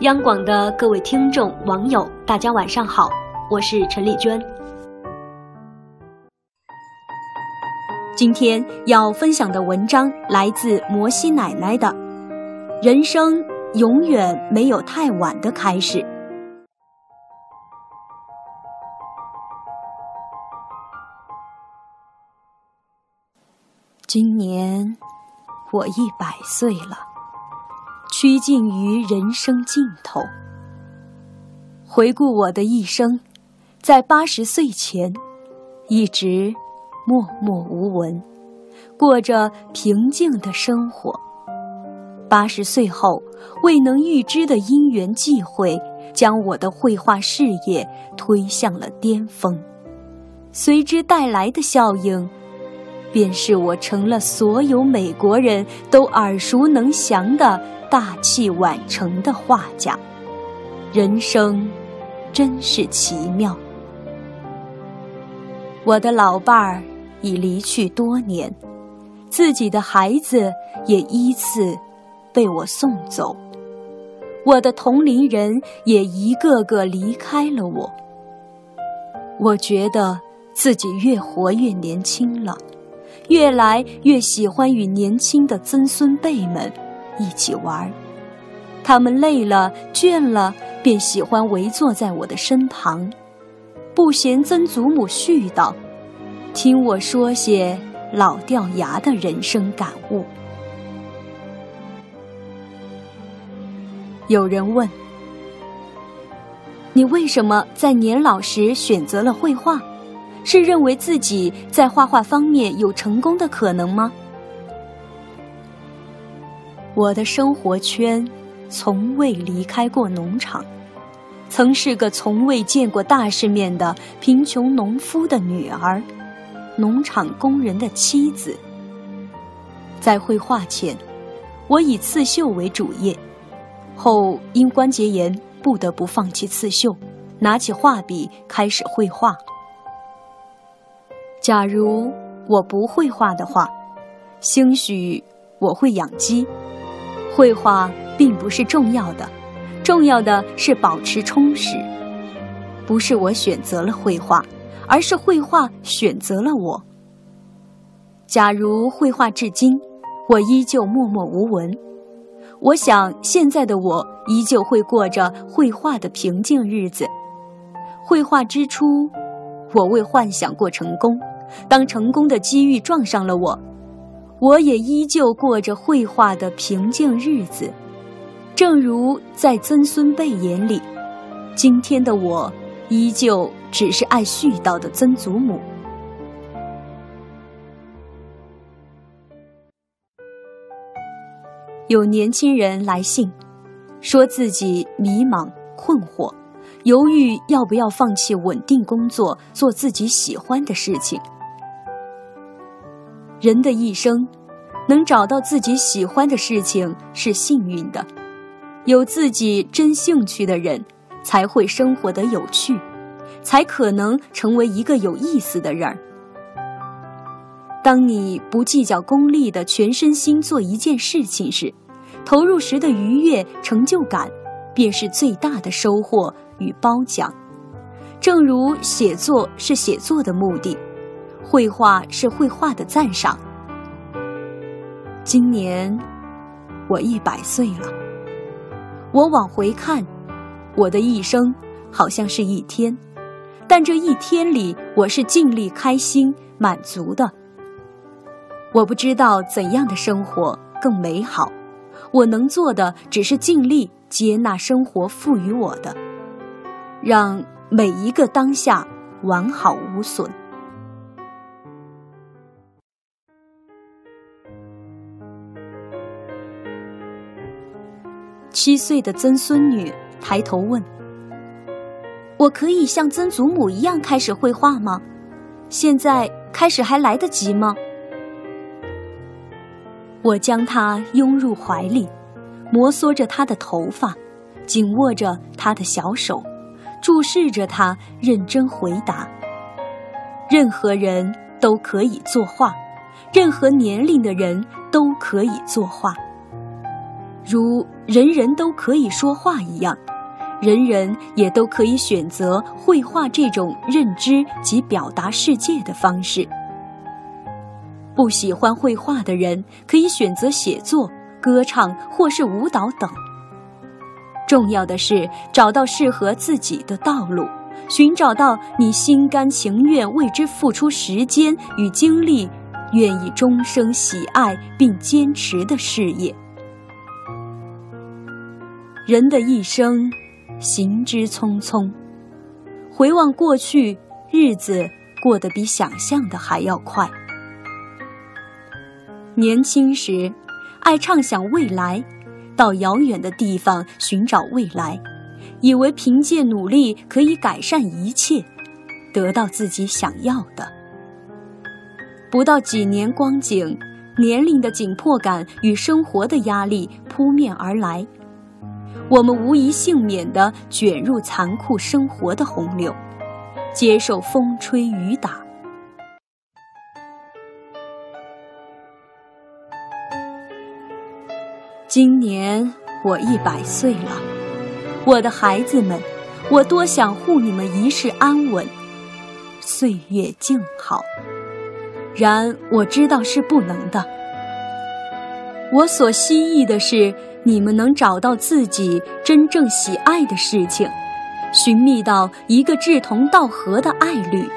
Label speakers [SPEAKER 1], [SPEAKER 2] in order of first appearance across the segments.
[SPEAKER 1] 央广的各位听众、网友，大家晚上好，我是陈丽娟。今天要分享的文章来自摩西奶奶的《人生永远没有太晚的开始》。今年我一百岁了。趋近于人生尽头。回顾我的一生，在八十岁前，一直默默无闻，过着平静的生活。八十岁后，未能预知的因缘际会，将我的绘画事业推向了巅峰。随之带来的效应，便是我成了所有美国人都耳熟能详的。大器晚成的画家，人生真是奇妙。我的老伴儿已离去多年，自己的孩子也依次被我送走，我的同龄人也一个个离开了我。我觉得自己越活越年轻了，越来越喜欢与年轻的曾孙辈们。一起玩他们累了倦了，便喜欢围坐在我的身旁，不嫌曾祖母絮叨，听我说些老掉牙的人生感悟。有人问：“你为什么在年老时选择了绘画？是认为自己在画画方面有成功的可能吗？”我的生活圈从未离开过农场，曾是个从未见过大世面的贫穷农夫的女儿，农场工人的妻子。在绘画前，我以刺绣为主业，后因关节炎不得不放弃刺绣，拿起画笔开始绘画。假如我不会画的话，兴许我会养鸡。绘画并不是重要的，重要的是保持充实。不是我选择了绘画，而是绘画选择了我。假如绘画至今，我依旧默默无闻，我想现在的我依旧会过着绘画的平静日子。绘画之初，我未幻想过成功，当成功的机遇撞上了我。我也依旧过着绘画的平静日子，正如在曾孙辈眼里，今天的我依旧只是爱絮叨的曾祖母。有年轻人来信，说自己迷茫困惑，犹豫要不要放弃稳定工作，做自己喜欢的事情。人的一生，能找到自己喜欢的事情是幸运的。有自己真兴趣的人，才会生活得有趣，才可能成为一个有意思的人儿。当你不计较功利的全身心做一件事情时，投入时的愉悦、成就感，便是最大的收获与褒奖。正如写作是写作的目的。绘画是绘画的赞赏。今年我一百岁了，我往回看，我的一生好像是一天，但这一天里我是尽力开心满足的。我不知道怎样的生活更美好，我能做的只是尽力接纳生活赋予我的，让每一个当下完好无损。七岁的曾孙女抬头问：“我可以像曾祖母一样开始绘画吗？现在开始还来得及吗？”我将她拥入怀里，摩挲着她的头发，紧握着她的小手，注视着她，认真回答：“任何人都可以作画，任何年龄的人都可以作画。”如人人都可以说话一样，人人也都可以选择绘画这种认知及表达世界的方式。不喜欢绘画的人可以选择写作、歌唱或是舞蹈等。重要的是找到适合自己的道路，寻找到你心甘情愿为之付出时间与精力，愿意终生喜爱并坚持的事业。人的一生，行之匆匆，回望过去，日子过得比想象的还要快。年轻时，爱畅想未来，到遥远的地方寻找未来，以为凭借努力可以改善一切，得到自己想要的。不到几年光景，年龄的紧迫感与生活的压力扑面而来，我们无一幸免地卷入残酷生活的洪流，接受风吹雨打。今年我一百岁了，我的孩子们，我多想护你们一世安稳，岁月静好。然我知道是不能的。我所希冀的是你们能找到自己真正喜爱的事情，寻觅到一个志同道合的爱侣，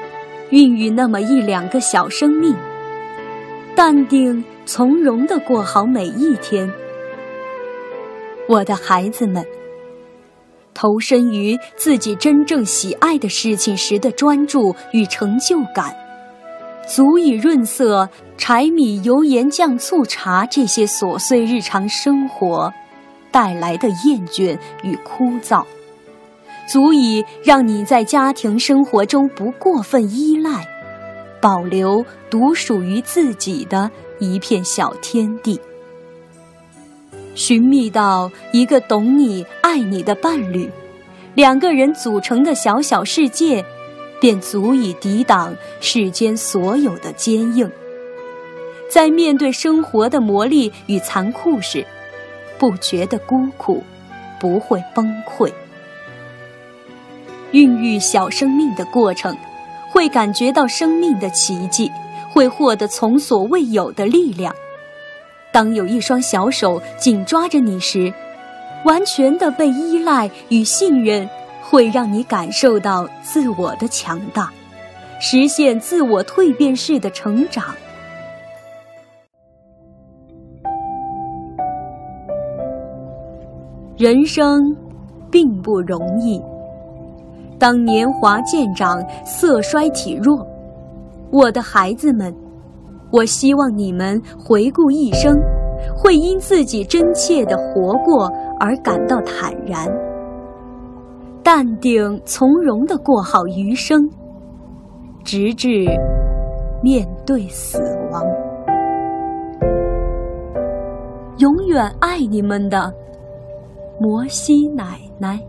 [SPEAKER 1] 孕育那么一两个小生命，淡定从容地过好每一天。我的孩子们，投身于自己真正喜爱的事情时的专注与成就感，足以润色柴米油盐酱醋茶这些琐碎日常生活带来的厌倦与枯燥，足以让你在家庭生活中不过分依赖，保留独属于自己的一片小天地。寻觅到一个懂你、爱你的伴侣，两个人组成的小小世界，便足以抵挡世间所有的坚硬。在面对生活的磨砺与残酷时，不觉得孤苦，不会崩溃。孕育小生命的过程，会感觉到生命的奇迹，会获得从所未有的力量。当有一双小手紧抓着你时，完全的被依赖与信任，会让你感受到自我的强大，实现自我蜕变式的成长。人生并不容易，当年华渐长，色衰体弱，我的孩子们。我希望你们回顾一生，会因自己真切的活过而感到坦然、淡定、从容的过好余生，直至面对死亡。永远爱你们的摩西奶奶。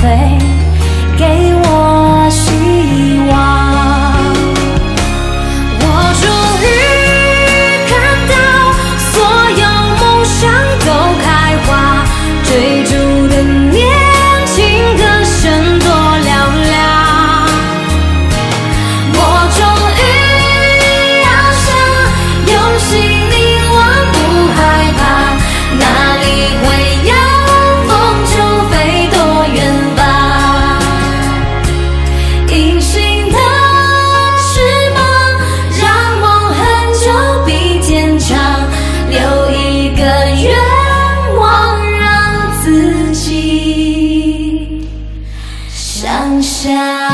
[SPEAKER 2] 飞，给我希望。じ。